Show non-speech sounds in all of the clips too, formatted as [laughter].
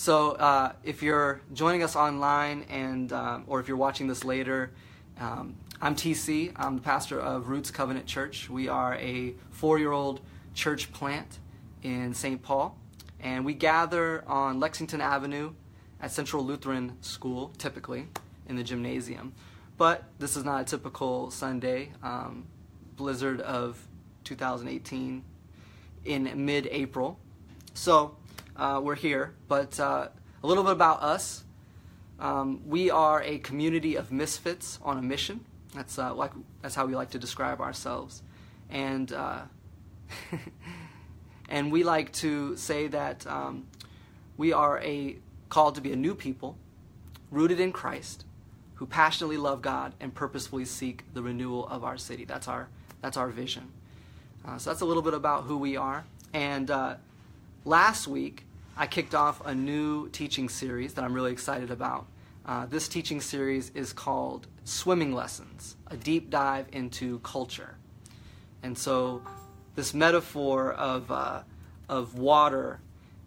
So, uh, if you're joining us online and um, or if you're watching this later, um, I'm TC. I'm the pastor of Roots Covenant Church. We are a four-year-old church plant in St. Paul, and we gather on Lexington Avenue at Central Lutheran School, typically in the gymnasium. But this is not a typical Sunday. Um, blizzard of 2018 in mid-April. So uh, we're here. But uh, a little bit about us. Um, we are a community of misfits on a mission. That's uh, like that's how we like to describe ourselves, and uh, [laughs] and we like to say that um, we are a called to be a new people, rooted in Christ, who passionately love God and purposefully seek the renewal of our city. That's our that's our vision. Uh, so that's a little bit about who we are. And uh, last week, I kicked off a new teaching series that I'm really excited about. Uh, this teaching series is called Swimming Lessons, a deep dive into culture. And so, this metaphor of, uh, of water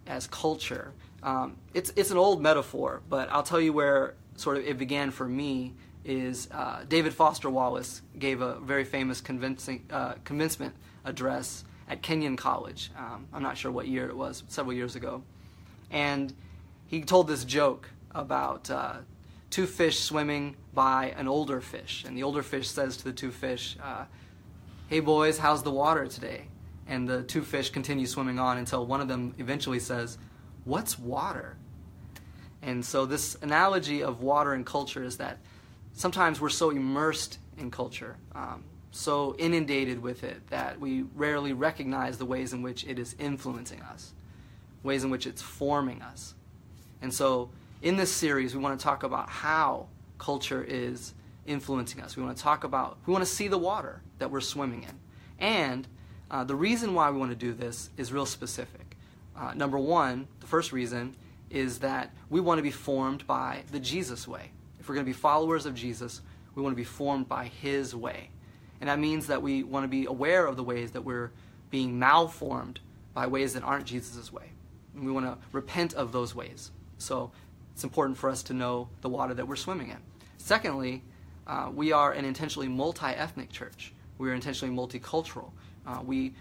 as culture, um, it's, it's an old metaphor, but I'll tell you where sort of it began for me is uh, David Foster Wallace gave a very famous convincing, uh, commencement address at Kenyon College. Um, I'm not sure what year it was, several years ago. And he told this joke about uh, two fish swimming by an older fish. And the older fish says to the two fish, uh, Hey boys, how's the water today? And the two fish continue swimming on until one of them eventually says, What's water? And so, this analogy of water and culture is that sometimes we're so immersed in culture, um, so inundated with it, that we rarely recognize the ways in which it is influencing us, ways in which it's forming us. And so, in this series, we want to talk about how culture is influencing us. We want to talk about, we want to see the water that we're swimming in. And uh, the reason why we want to do this is real specific. Uh, number one, the first reason is that we want to be formed by the Jesus way if we're going to be followers of Jesus, we want to be formed by His way. And that means that we want to be aware of the ways that we're being malformed by ways that aren't Jesus' way. And we want to repent of those ways. So it's important for us to know the water that we're swimming in. Secondly, uh, we are an intentionally multi ethnic church. We are intentionally multicultural. Uh, we,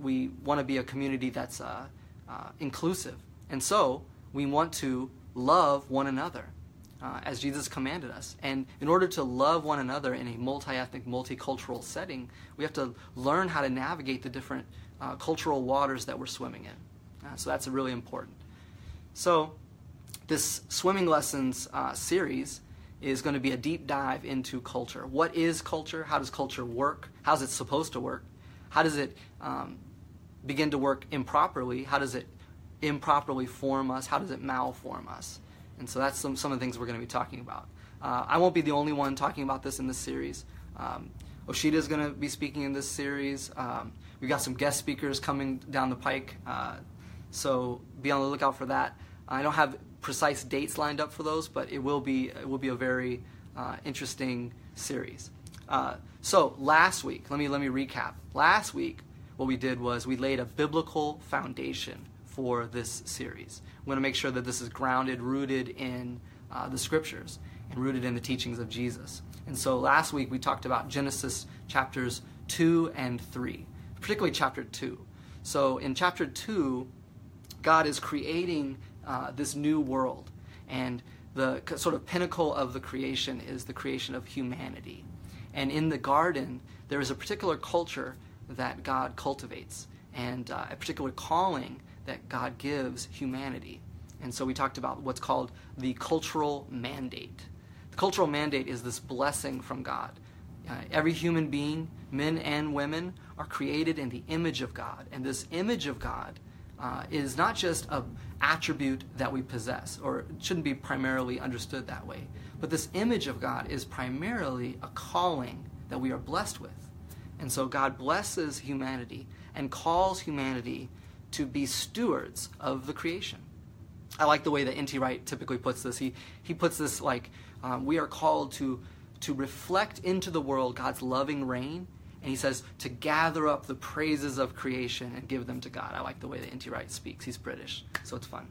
we want to be a community that's uh, uh, inclusive. And so we want to love one another uh, as Jesus commanded us. And in order to love one another in a multi ethnic, multicultural setting, we have to learn how to navigate the different uh, cultural waters that we're swimming in. Uh, so that's really important. So, this swimming lessons uh, series is going to be a deep dive into culture. What is culture? How does culture work? How's it supposed to work? How does it um, begin to work improperly? How does it improperly form us? How does it malform us? And so that's some, some of the things we're going to be talking about. Uh, I won't be the only one talking about this in this series. Um, Oshita is going to be speaking in this series. Um, we've got some guest speakers coming down the pike, uh, so be on the lookout for that. I don't have precise dates lined up for those, but it will be it will be a very uh, interesting series. Uh, so last week, let me let me recap. Last week, what we did was we laid a biblical foundation for this series. We want to make sure that this is grounded, rooted in uh, the scriptures, and rooted in the teachings of Jesus. And so last week we talked about Genesis chapters 2 and 3, particularly chapter 2. So in chapter 2, God is creating uh, this new world, and the sort of pinnacle of the creation is the creation of humanity. And in the garden, there is a particular culture that God cultivates, and uh, a particular calling that God gives humanity. And so we talked about what's called the cultural mandate. The cultural mandate is this blessing from God. Uh, every human being, men and women, are created in the image of God. And this image of God uh, is not just an attribute that we possess, or it shouldn't be primarily understood that way. But this image of God is primarily a calling that we are blessed with. And so God blesses humanity and calls humanity to be stewards of the creation. I like the way that N.T. Wright typically puts this. He, he puts this like um, we are called to, to reflect into the world God's loving reign, and he says to gather up the praises of creation and give them to God. I like the way that N.T. Wright speaks. He's British, so it's fun.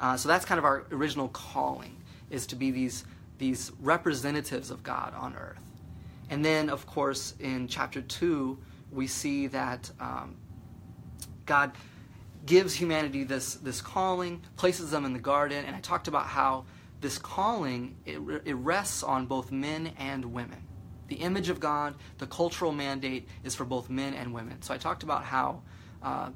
Uh, so that's kind of our original calling, is to be these, these representatives of God on earth. And then, of course, in chapter 2, we see that um, God gives humanity this, this calling, places them in the garden, and I talked about how this calling it, it rests on both men and women. The image of God, the cultural mandate is for both men and women. So I talked about how uh,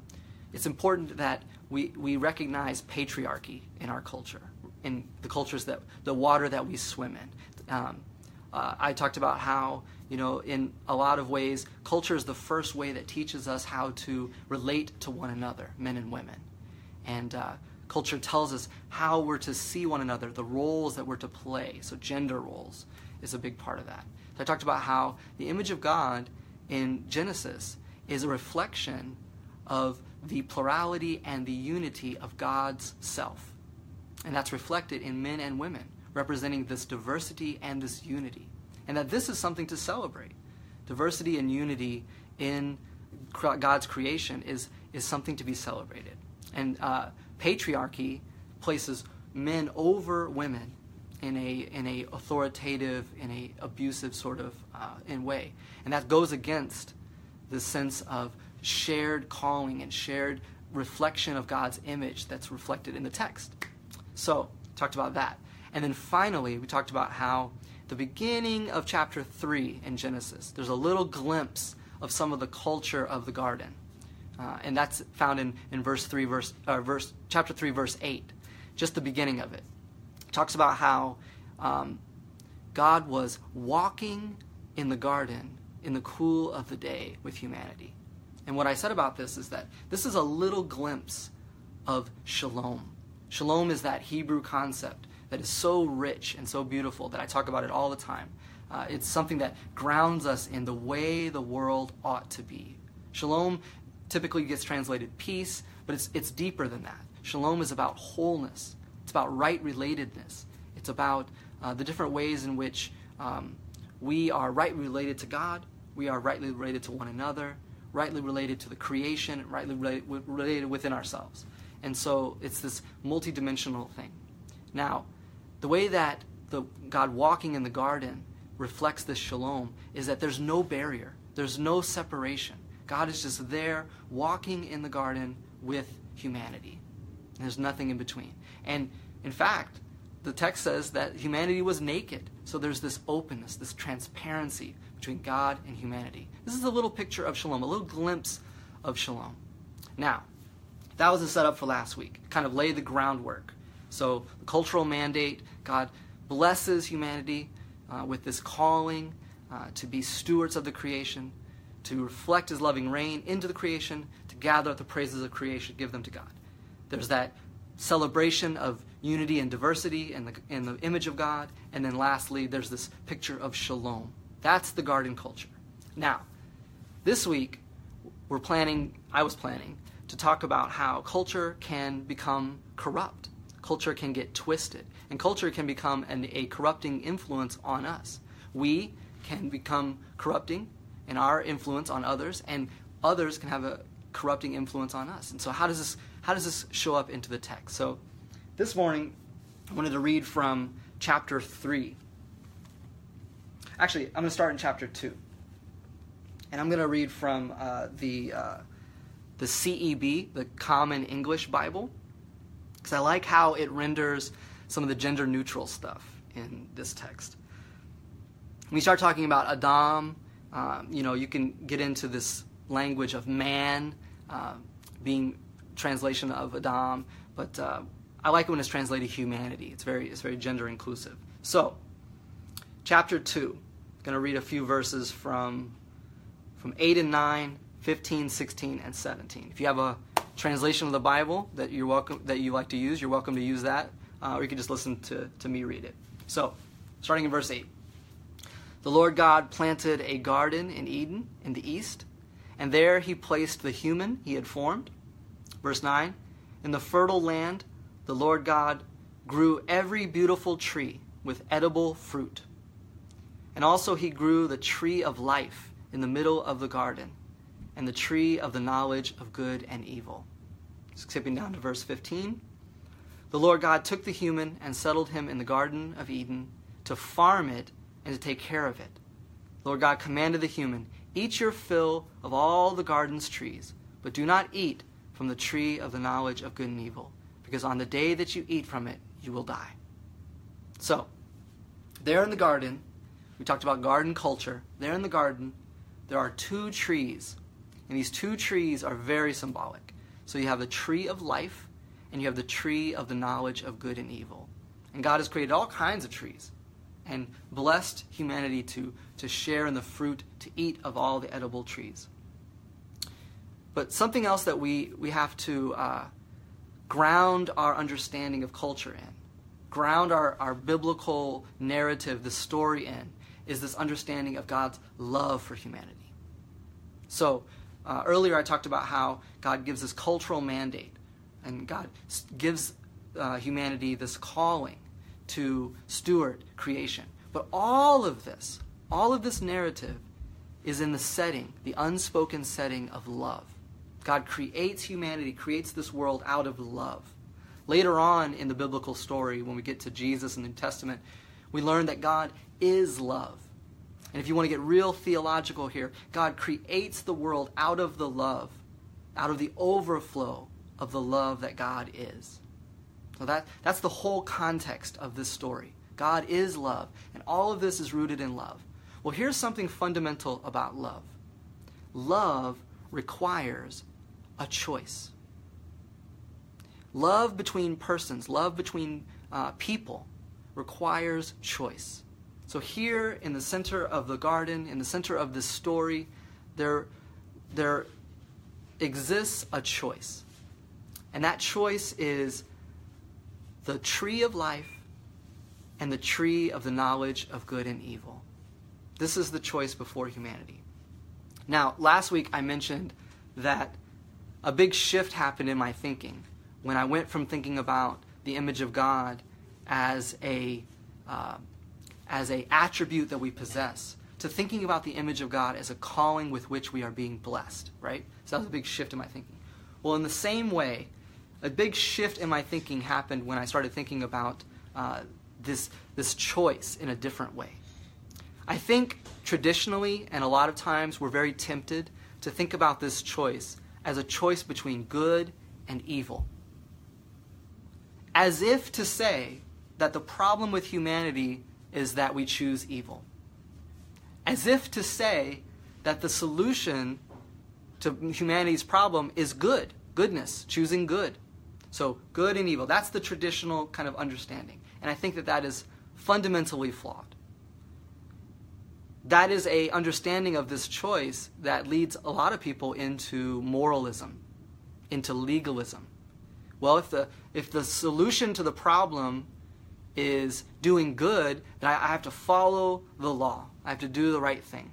it's important that we, we recognize patriarchy in our culture, in the cultures that the water that we swim in. Um, uh, I talked about how you know, in a lot of ways, culture is the first way that teaches us how to relate to one another, men and women. And uh, culture tells us how we're to see one another, the roles that we're to play. So, gender roles is a big part of that. So I talked about how the image of God in Genesis is a reflection of the plurality and the unity of God's self. And that's reflected in men and women, representing this diversity and this unity and that this is something to celebrate. Diversity and unity in God's creation is, is something to be celebrated. And uh, patriarchy places men over women in a, in a authoritative, in a abusive sort of uh, in way. And that goes against the sense of shared calling and shared reflection of God's image that's reflected in the text. So, talked about that. And then finally, we talked about how the beginning of chapter 3 in Genesis, there's a little glimpse of some of the culture of the garden. Uh, and that's found in, in verse 3, verse, uh, verse, chapter 3, verse 8, just the beginning of it. it talks about how um, God was walking in the garden in the cool of the day with humanity. And what I said about this is that this is a little glimpse of shalom. Shalom is that Hebrew concept that is so rich and so beautiful that I talk about it all the time. Uh, it's something that grounds us in the way the world ought to be. Shalom typically gets translated peace, but it's, it's deeper than that. Shalom is about wholeness, it's about right relatedness, it's about uh, the different ways in which um, we are rightly related to God, we are rightly related to one another, rightly related to the creation, rightly related, related within ourselves. And so it's this multidimensional thing. Now, the way that the God walking in the garden reflects this shalom is that there's no barrier, there's no separation. God is just there walking in the garden with humanity. There's nothing in between. And in fact, the text says that humanity was naked. So there's this openness, this transparency between God and humanity. This is a little picture of shalom, a little glimpse of shalom. Now, that was the setup for last week. Kind of lay the groundwork so, the cultural mandate, God blesses humanity uh, with this calling uh, to be stewards of the creation, to reflect his loving reign into the creation, to gather up the praises of creation, give them to God. There's that celebration of unity and diversity in the, in the image of God. And then lastly, there's this picture of shalom. That's the garden culture. Now, this week, we're planning, I was planning, to talk about how culture can become corrupt culture can get twisted, and culture can become an, a corrupting influence on us. We can become corrupting in our influence on others, and others can have a corrupting influence on us. And so, how does this how does this show up into the text? So, this morning, I wanted to read from chapter three. Actually, I'm going to start in chapter two, and I'm going to read from uh, the uh, the CEB, the Common English Bible because I like how it renders some of the gender neutral stuff in this text. When start talking about Adam, um, you know, you can get into this language of man uh, being translation of Adam, but uh, I like it when it's translated humanity. It's very, it's very gender inclusive. So, chapter 2, I'm going to read a few verses from, from 8 and 9, 15, 16, and 17. If you have a translation of the Bible that you're welcome that you like to use, you're welcome to use that, uh, or you can just listen to, to me read it. So, starting in verse 8. The Lord God planted a garden in Eden in the east, and there he placed the human he had formed. Verse 9. In the fertile land, the Lord God grew every beautiful tree with edible fruit. And also he grew the tree of life in the middle of the garden and the tree of the knowledge of good and evil. Skipping down to verse 15. The Lord God took the human and settled him in the Garden of Eden to farm it and to take care of it. The Lord God commanded the human, Eat your fill of all the garden's trees, but do not eat from the tree of the knowledge of good and evil, because on the day that you eat from it, you will die. So, there in the garden, we talked about garden culture. There in the garden, there are two trees, and these two trees are very symbolic. So you have the tree of life, and you have the tree of the knowledge of good and evil. And God has created all kinds of trees and blessed humanity to, to share in the fruit, to eat of all the edible trees. But something else that we, we have to uh, ground our understanding of culture in, ground our, our biblical narrative, the story in, is this understanding of God's love for humanity. So, uh, earlier I talked about how God gives this cultural mandate, and God gives uh, humanity this calling to steward creation. But all of this, all of this narrative is in the setting, the unspoken setting of love. God creates humanity, creates this world out of love. Later on in the biblical story, when we get to Jesus in the New Testament, we learn that God is love. And if you want to get real theological here, God creates the world out of the love, out of the overflow of the love that God is. So that, that's the whole context of this story. God is love, and all of this is rooted in love. Well, here's something fundamental about love love requires a choice. Love between persons, love between uh, people, requires choice. So, here in the center of the garden, in the center of this story, there, there exists a choice. And that choice is the tree of life and the tree of the knowledge of good and evil. This is the choice before humanity. Now, last week I mentioned that a big shift happened in my thinking when I went from thinking about the image of God as a uh, as a attribute that we possess to thinking about the image of God as a calling with which we are being blessed. Right? So that was a big shift in my thinking. Well, in the same way, a big shift in my thinking happened when I started thinking about uh, this, this choice in a different way. I think traditionally and a lot of times we're very tempted to think about this choice as a choice between good and evil. As if to say that the problem with humanity is that we choose evil. As if to say that the solution to humanity's problem is good, goodness, choosing good. So, good and evil. That's the traditional kind of understanding. And I think that that is fundamentally flawed. That is a understanding of this choice that leads a lot of people into moralism, into legalism. Well, if the if the solution to the problem is doing good, I, I have to follow the law. I have to do the right thing.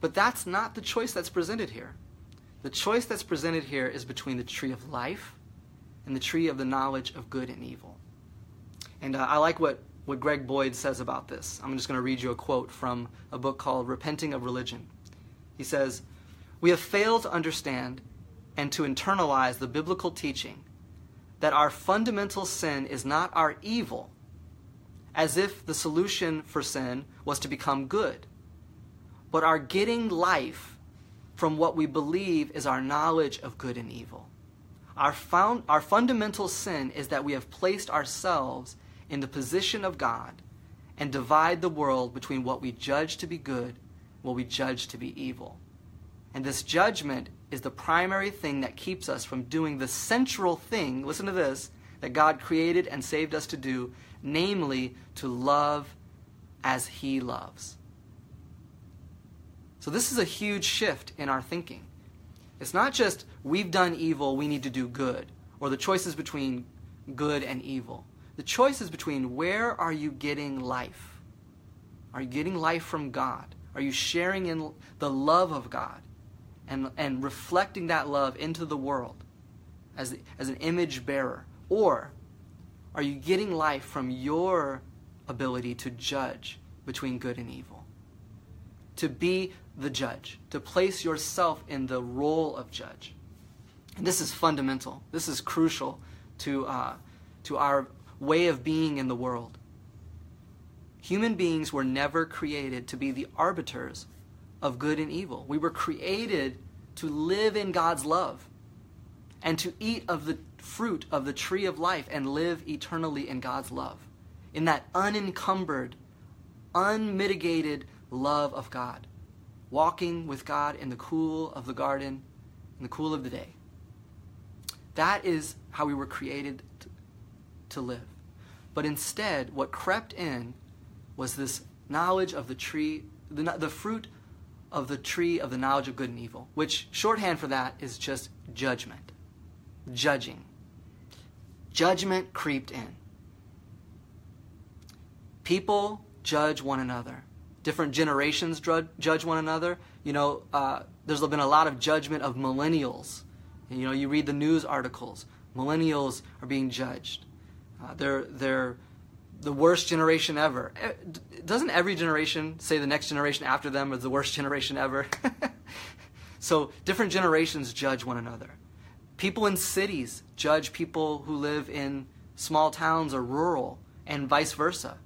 But that's not the choice that's presented here. The choice that's presented here is between the tree of life and the tree of the knowledge of good and evil. And uh, I like what, what Greg Boyd says about this. I'm just going to read you a quote from a book called Repenting of Religion. He says, We have failed to understand and to internalize the biblical teaching that our fundamental sin is not our evil, as if the solution for sin was to become good, but our getting life from what we believe is our knowledge of good and evil. Our, found, our fundamental sin is that we have placed ourselves in the position of God and divide the world between what we judge to be good and what we judge to be evil. And this judgment is the primary thing that keeps us from doing the central thing, listen to this, that God created and saved us to do, namely to love as He loves. So, this is a huge shift in our thinking. It's not just we've done evil, we need to do good, or the choices between good and evil. The choice is between where are you getting life? Are you getting life from God? Are you sharing in the love of God and, and reflecting that love into the world as, as an image bearer? Or are you getting life from your ability to judge between good and evil? To be the judge, to place yourself in the role of judge. And this is fundamental. This is crucial to, uh, to our way of being in the world. Human beings were never created to be the arbiters of good and evil. We were created to live in God's love and to eat of the fruit of the tree of life and live eternally in God's love, in that unencumbered, unmitigated love of God, walking with God in the cool of the garden, in the cool of the day. That is how we were created to, live. But instead, what crept in was this knowledge of the tree, the, the fruit of the tree of the knowledge of good and evil, which shorthand for that is just judgment, judging. Judgment creeped in. People judge one another. Different generations judge one another. You know, uh, there's been a lot of judgment of millennials. You know, you read the news articles. Millennials are being judged. Uh, they're they're the worst generation ever. Eh, doesn't every generation say the next generation after them is the worst generation ever? [laughs] so different generations judge one another. People in cities judge people who live in small towns or rural, and vice versa.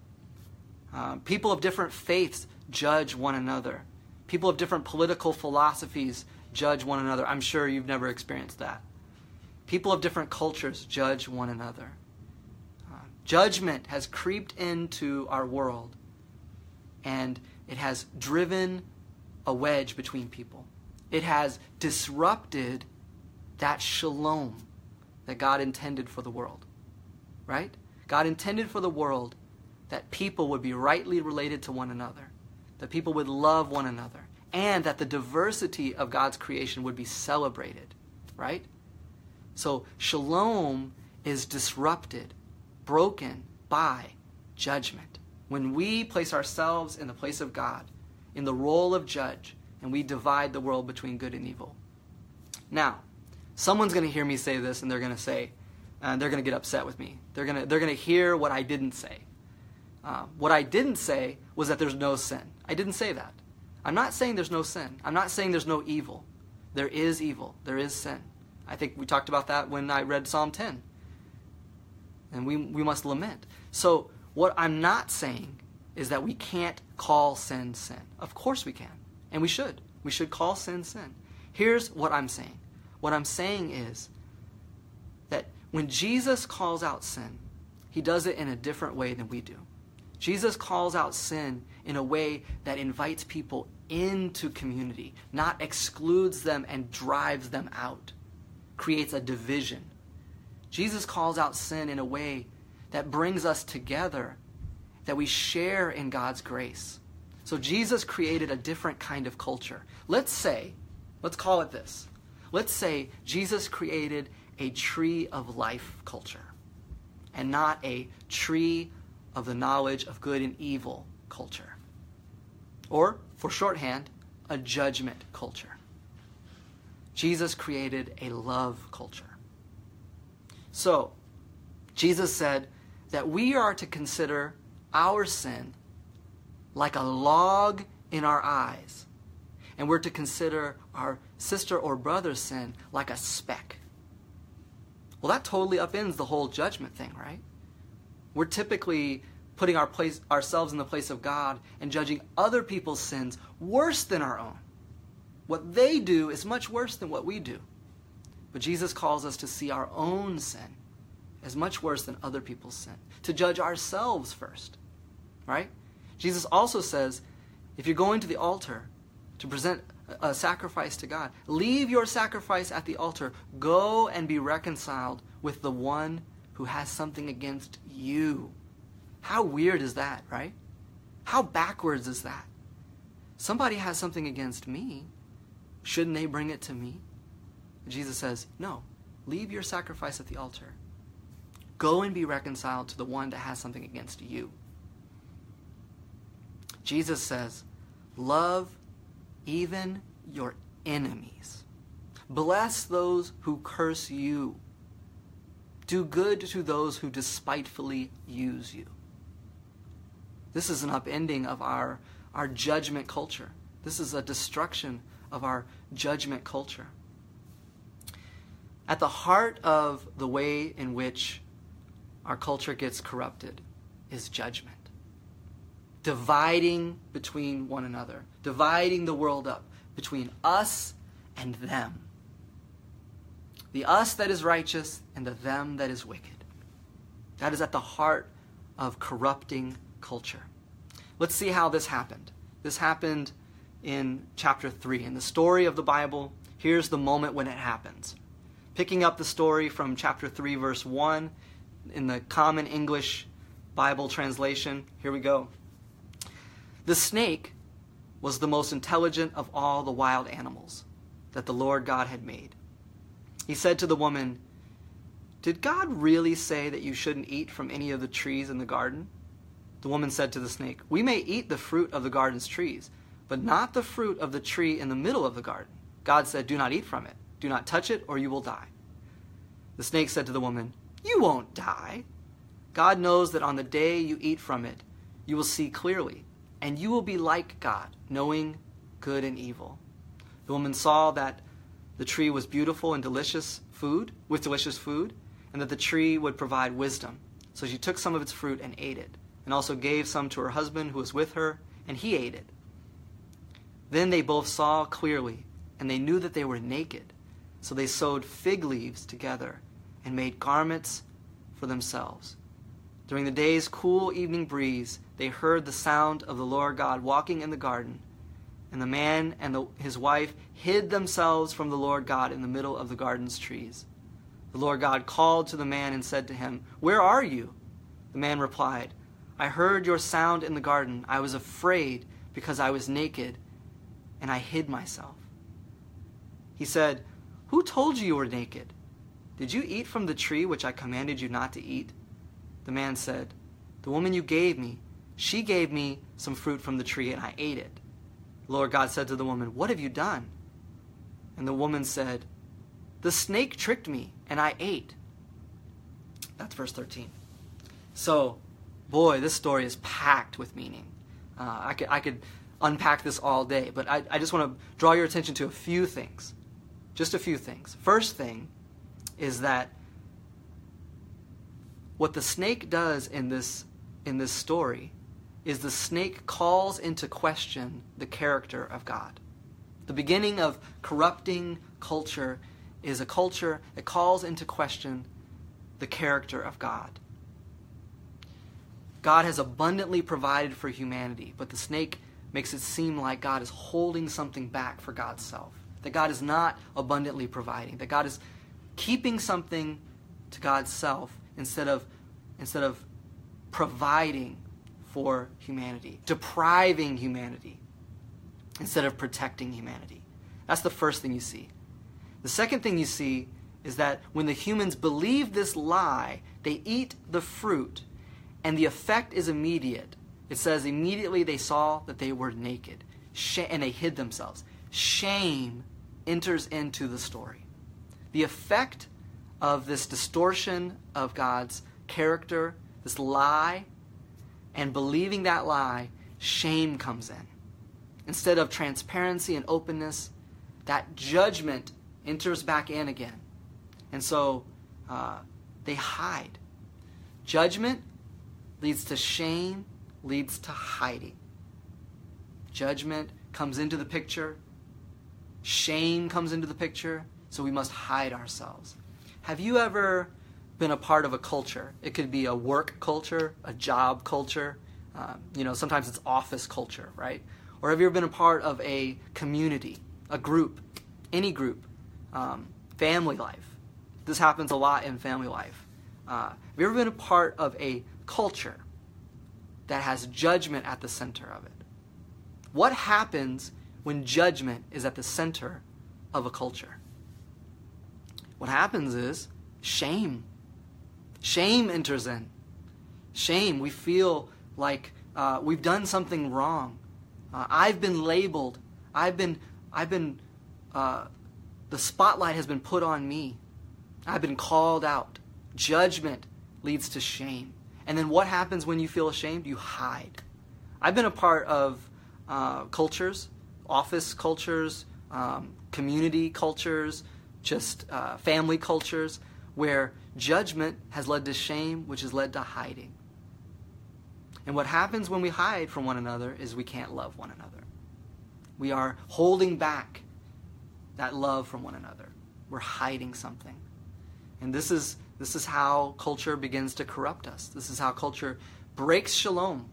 Uh, people of different faiths judge one another. People of different political philosophies judge one another. I'm sure you've never experienced that. People of different cultures judge one another. Judgment has creeped into our world and it has driven a wedge between people. It has disrupted that shalom that God intended for the world. Right? God intended for the world that people would be rightly related to one another, that people would love one another, and that the diversity of God's creation would be celebrated. Right? So, shalom is disrupted broken by judgment. When we place ourselves in the place of God, in the role of judge, and we divide the world between good and evil. Now, someone's going to hear me say this and they're going to say, uh, they're going to get upset with me. They're going to, they're going to hear what I didn't say. Uh, what I didn't say was that there's no sin. I didn't say that. I'm not saying there's no sin. I'm not saying there's no evil. There is evil. There is sin. I think we talked about that when I read Psalm 10 and we, we must lament. So, what I'm not saying is that we can't call sin sin. Of course we can, and we should. We should call sin sin. Here's what I'm saying what I'm saying is that when Jesus calls out sin, he does it in a different way than we do. Jesus calls out sin in a way that invites people into community, not excludes them and drives them out, creates a division Jesus calls out sin in a way that brings us together, that we share in God's grace. So Jesus created a different kind of culture. Let's say, let's call it this. Let's say Jesus created a tree of life culture and not a tree of the knowledge of good and evil culture. Or, for shorthand, a judgment culture. Jesus created a love culture. So, Jesus said that we are to consider our sin like a log in our eyes, and we're to consider our sister or brother's sin like a speck. Well, that totally upends the whole judgment thing, right? We're typically putting our place, ourselves in the place of God and judging other people's sins worse than our own. What they do is much worse than what we do. But Jesus calls us to see our own sin as much worse than other people's sin, to judge ourselves first. Right? Jesus also says if you're going to the altar to present a sacrifice to God, leave your sacrifice at the altar. Go and be reconciled with the one who has something against you. How weird is that, right? How backwards is that? Somebody has something against me. Shouldn't they bring it to me? Jesus says, No, leave your sacrifice at the altar. Go and be reconciled to the one that has something against you. Jesus says, Love even your enemies. Bless those who curse you. Do good to those who despitefully use you. This is an upending of our, our judgment culture. This is a destruction of our judgment culture. At the heart of the way in which our culture gets corrupted is judgment. Dividing between one another, dividing the world up between us and them. The us that is righteous and the them that is wicked. That is at the heart of corrupting culture. Let's see how this happened. This happened in chapter 3. In the story of the Bible, here's the moment when it happens. Picking up the story from chapter 3, verse 1, in the Common English Bible translation, here we go. The snake was the most intelligent of all the wild animals that the Lord God had made. He said to the woman, Did God really say that you shouldn't eat from any of the trees in the garden? The woman said to the snake, We may eat the fruit of the garden's trees, but not the fruit of the tree in the middle of the garden. God said, Do not eat from it. Do not touch it, or you will die. The snake said to the woman, You won't die. God knows that on the day you eat from it, you will see clearly, and you will be like God, knowing good and evil. The woman saw that the tree was beautiful and delicious food, with delicious food, and that the tree would provide wisdom. So she took some of its fruit and ate it and also gave some to her husband who was with her, and he ate it. Then they both saw clearly, and they knew that they were naked. So they sewed fig leaves together and made garments for themselves. During the day's cool evening breeze, they heard the sound of the Lord God walking in the garden. And the man and the, his wife hid themselves from the Lord God in the middle of the garden's trees. The Lord God called to the man and said to him, Where are you? The man replied, I heard your sound in the garden. I was afraid because I was naked, and I hid myself. He said, Who told you you were naked? Did you eat from the tree which I commanded you not to eat? The man said, The woman you gave me, she gave me some fruit from the tree, and I ate it. The Lord God said to the woman, What have you done? And the woman said, The snake tricked me, and I ate. That's verse 13. So, boy, this story is packed with meaning. Uh, I, could, I could unpack this all day, but I, I just want to draw your attention to a few things. Just a few things. First thing is that what the snake does in this, in this story is the snake calls into question the character of God. The beginning of corrupting culture is a culture that calls into question the character of God. God has abundantly provided for humanity, but the snake makes it seem like God is holding something back for God's self. That God is not abundantly providing, that God is keeping something to God's self instead of, instead of providing for humanity, depriving humanity instead of protecting humanity. That's the first thing you see. The second thing you see is that when the humans believe this lie, they eat the fruit and the effect is immediate. It says, immediately they saw that they were naked, and they hid themselves. Shame enters into the story. The effect of this distortion of God's character, this lie, and believing that lie, shame comes in. Instead of transparency and openness, that judgment enters back in again. And so uh, they hide. Judgment leads to shame, leads to hiding. Judgment comes into the picture, shame comes into the picture, so we must hide ourselves. Have you ever been a part of a culture? It could be a work culture, a job culture, um, you know, sometimes it's office culture, right? Or have you ever been a part of a community, a group, any group, um, family life? This happens a lot in family life. Uh, have you ever been a part of a culture that has judgment at the center of it. What happens when judgment is at the center of a culture? What happens is shame. Shame enters in. Shame. We feel like uh, we've done something wrong. Uh, I've been labeled. I've been, I've been, uh, the spotlight has been put on me. I've been called out. Judgment leads to shame. And then what happens when you feel ashamed? You hide. I've been a part of uh, cultures, office cultures, um, community cultures, just uh, family cultures, where judgment has led to shame, which has led to hiding. And what happens when we hide from one another is we can't love one another. We are holding back that love from one another. We're hiding something. And this is, this is how culture begins to corrupt us. This is how culture breaks shalom.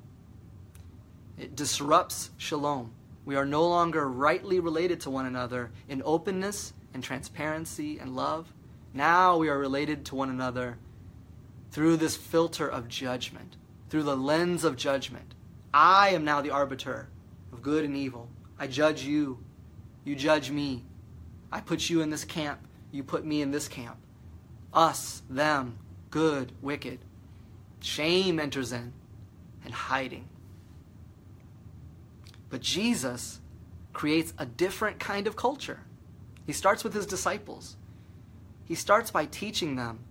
It disrupts shalom. We are no longer rightly related to one another in openness and transparency and love. Now we are related to one another through this filter of judgment, through the lens of judgment. I am now the arbiter of good and evil. I judge you. You judge me. I put you in this camp. You put me in this camp. Us, them, good, wicked. Shame enters in and hiding. But Jesus creates a different kind of culture. He starts with his disciples. He starts by teaching them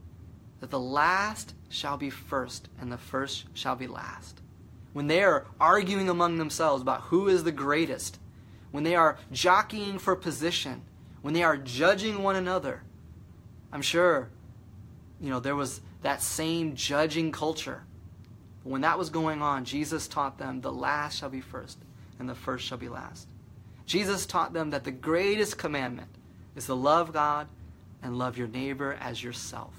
that the last shall be first and the first shall be last. When they are arguing among themselves about who is the greatest, when they are jockeying for position, when they are judging one another, I'm sure, you know, there was that same judging culture. But when that was going on, Jesus taught them the last shall be first and the first shall be last. Jesus taught them that the greatest commandment is to love God and love your neighbor as yourself.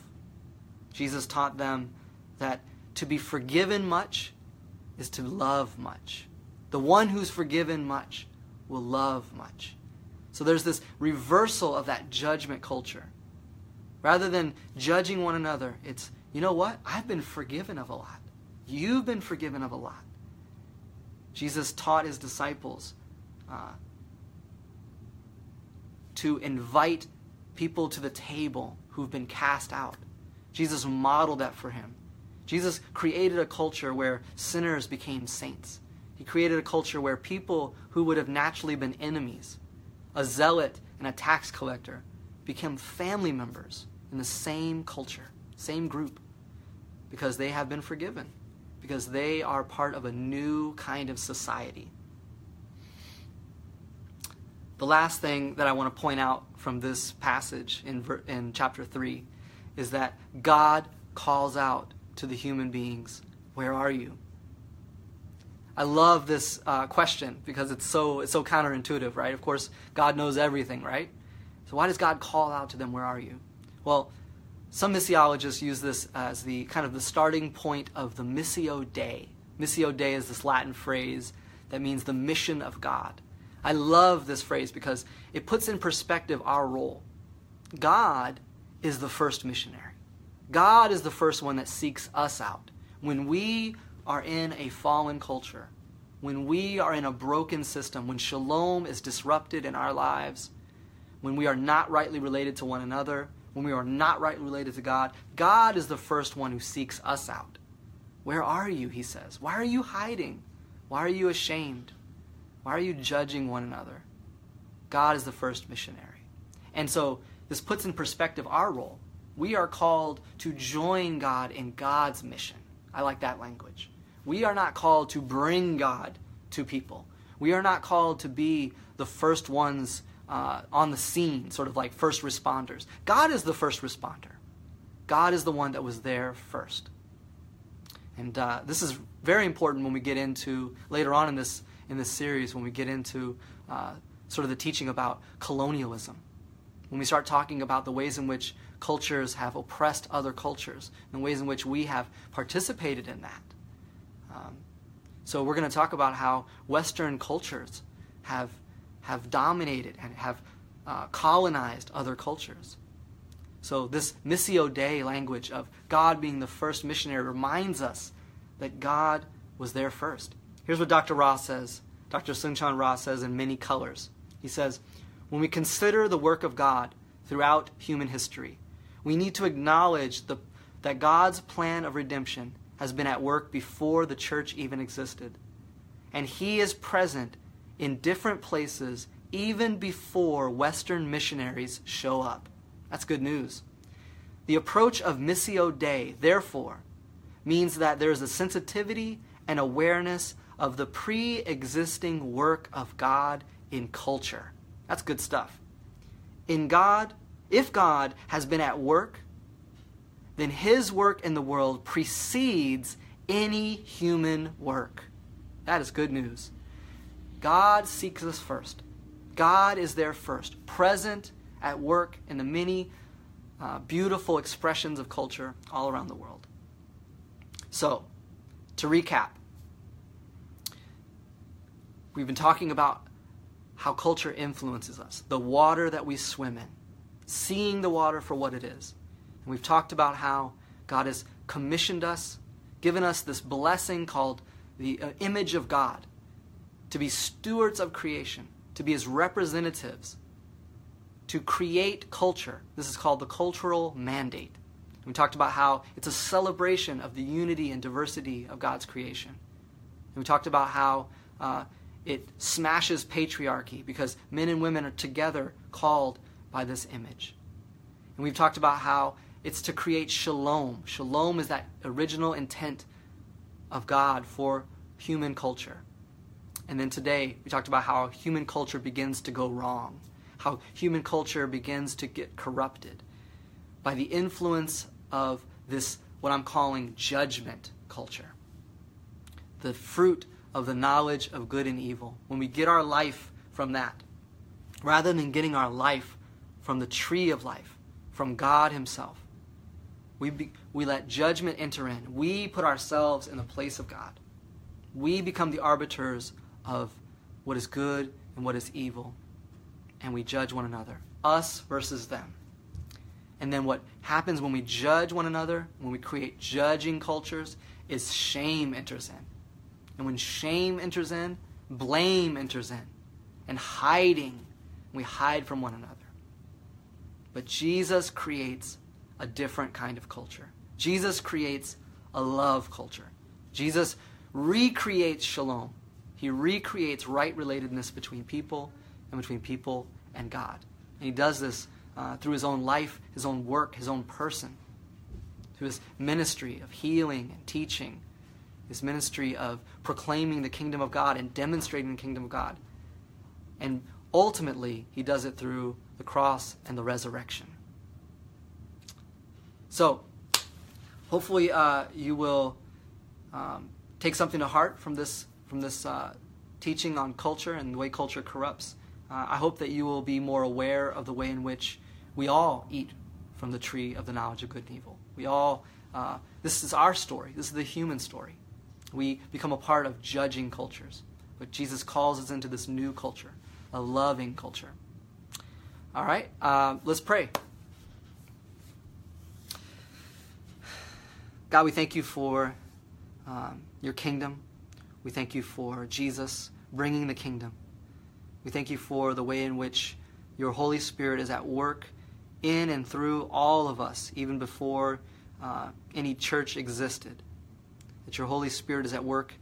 Jesus taught them that to be forgiven much is to love much. The one who's forgiven much will love much. So there's this reversal of that judgment culture. Rather than judging one another, it's, you know what? I've been forgiven of a lot. You've been forgiven of a lot. Jesus taught his disciples uh, to invite people to the table who've been cast out. Jesus modeled that for him. Jesus created a culture where sinners became saints. He created a culture where people who would have naturally been enemies, a zealot and a tax collector, became family members in the same culture, same group, because they have been forgiven, because they are part of a new kind of society. The last thing that I want to point out from this passage in, in chapter 3 is that God calls out to the human beings, Where are you? I love this uh, question because it's so, it's so counterintuitive, right? Of course, God knows everything, right? So, why does God call out to them, Where are you? Well, some missiologists use this as the kind of the starting point of the Missio Dei. Missio Dei is this Latin phrase that means the mission of God. I love this phrase because it puts in perspective our role. God is the first missionary. God is the first one that seeks us out. When we are in a fallen culture, when we are in a broken system, when shalom is disrupted in our lives, when we are not rightly related to one another, when we are not rightly related to God, God is the first one who seeks us out. Where are you? He says. Why are you hiding? Why are you ashamed? Why are you judging one another? God is the first missionary. And so this puts in perspective our role. We are called to join God in God's mission. I like that language. We are not called to bring God to people. We are not called to be the first ones uh, on the scene, sort of like first responders. God is the first responder. God is the one that was there first. And uh, this is very important when we get into later on in this in this series when we get into uh, sort of the teaching about colonialism. When we start talking about the ways in which cultures have oppressed other cultures, and the ways in which we have participated in that. Um, so we're going to talk about how Western cultures have, have dominated and have uh, colonized other cultures. So this Missio Dei language of God being the first missionary reminds us that God was there first. Here's what Dr. Ross says. Dr. Soong-Chan Rah says in many colors. He says, When we consider the work of God throughout human history, we need to acknowledge the, that God's plan of redemption has been at work before the church even existed. And He is present in different places even before Western missionaries show up. That's good news. The approach of Missio Dei, therefore, means that there is a sensitivity and awareness of the pre existing work of God in culture. That's good stuff. In God, if God has been at work then his work in the world precedes any human work. That is good news. God seeks us first. God is there first, present at work in the many uh, beautiful expressions of culture all around the world. So, to recap, we've been talking about how culture influences us, the water that we swim in, seeing the water for what it is. And we've talked about how God has commissioned us, given us this blessing called the uh, image of God, to be stewards of creation, to be his representatives, to create culture. This is called the cultural mandate. We talked about how it's a celebration of the unity and diversity of God's creation. And we talked about how uh, it smashes patriarchy because men and women are together called by this image. And we've talked about how it's to create shalom. Shalom is that original intent of God for human culture. And then today, we talked about how human culture begins to go wrong, how human culture begins to get corrupted by the influence of this, what I'm calling judgment culture. The fruit of the knowledge of good and evil. When we get our life from that, rather than getting our life from the tree of life, from God Himself, we, be, we let judgment enter in. We put ourselves in the place of God. We become the arbiters of what is good and what is evil. And we judge one another, us versus them. And then what happens when we judge one another, when we create judging cultures, is shame enters in. And when shame enters in, blame enters in. And hiding, we hide from one another. But Jesus creates a different kind of culture. Jesus creates a love culture. Jesus recreates shalom. He recreates right relatedness between people and between people and God. And he does this uh, through his own life, his own work, his own person, through his ministry of healing and teaching, his ministry of proclaiming the kingdom of God and demonstrating the kingdom of God. And ultimately, he does it through the cross and the resurrection. So, hopefully, uh, you will um, take something to heart from this from this uh, teaching on culture and the way culture corrupts. Uh, I hope that you will be more aware of the way in which we all eat from the tree of the knowledge of good and evil. We all, uh, this is our story. This is the human story. We become a part of judging cultures. But Jesus calls us into this new culture, a loving culture. All right, uh, let's pray. God, we thank you for um, your kingdom. We thank you for Jesus bringing the kingdom. We thank you for the way in which your Holy Spirit is at work in and through all of us, even before uh, any church existed. That your Holy Spirit is at work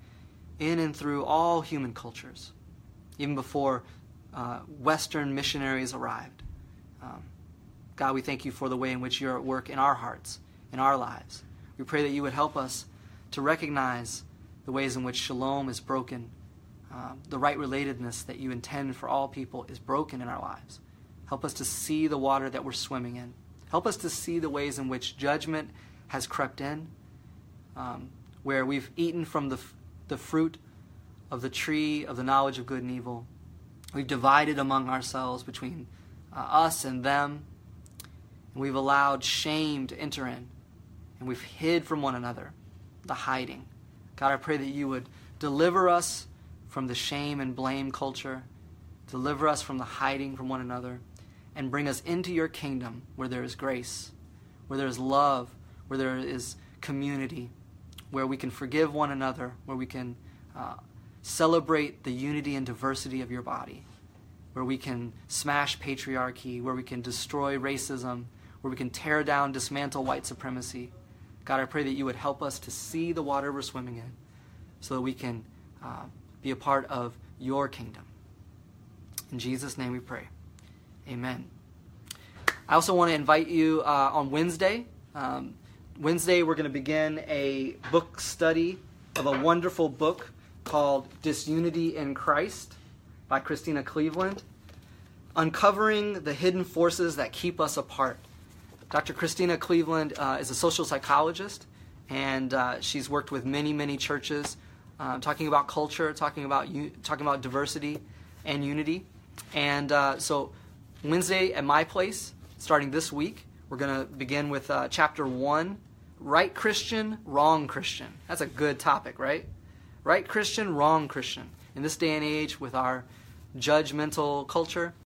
in and through all human cultures, even before uh, Western missionaries arrived. Um, God, we thank you for the way in which you're at work in our hearts, in our lives. We pray that you would help us to recognize the ways in which shalom is broken, um, the right relatedness that you intend for all people is broken in our lives. Help us to see the water that we're swimming in. Help us to see the ways in which judgment has crept in, um, where we've eaten from the, the fruit of the tree of the knowledge of good and evil. We've divided among ourselves between uh, us and them. And we've allowed shame to enter in and we've hid from one another, the hiding. God, I pray that you would deliver us from the shame and blame culture, deliver us from the hiding from one another, and bring us into your kingdom where there is grace, where there is love, where there is community, where we can forgive one another, where we can uh, celebrate the unity and diversity of your body, where we can smash patriarchy, where we can destroy racism, where we can tear down, dismantle white supremacy God, I pray that you would help us to see the water we're swimming in so that we can uh, be a part of your kingdom. In Jesus' name we pray. Amen. I also want to invite you uh, on Wednesday. Um, Wednesday, we're going to begin a book study of a wonderful book called Disunity in Christ by Christina Cleveland, uncovering the hidden forces that keep us apart Dr. Christina Cleveland uh, is a social psychologist, and uh, she's worked with many, many churches, uh, talking about culture, talking about talking about diversity and unity. And uh, so, Wednesday at my place, starting this week, we're going to begin with uh, chapter one: right Christian, wrong Christian. That's a good topic, right? Right Christian, wrong Christian. In this day and age, with our judgmental culture,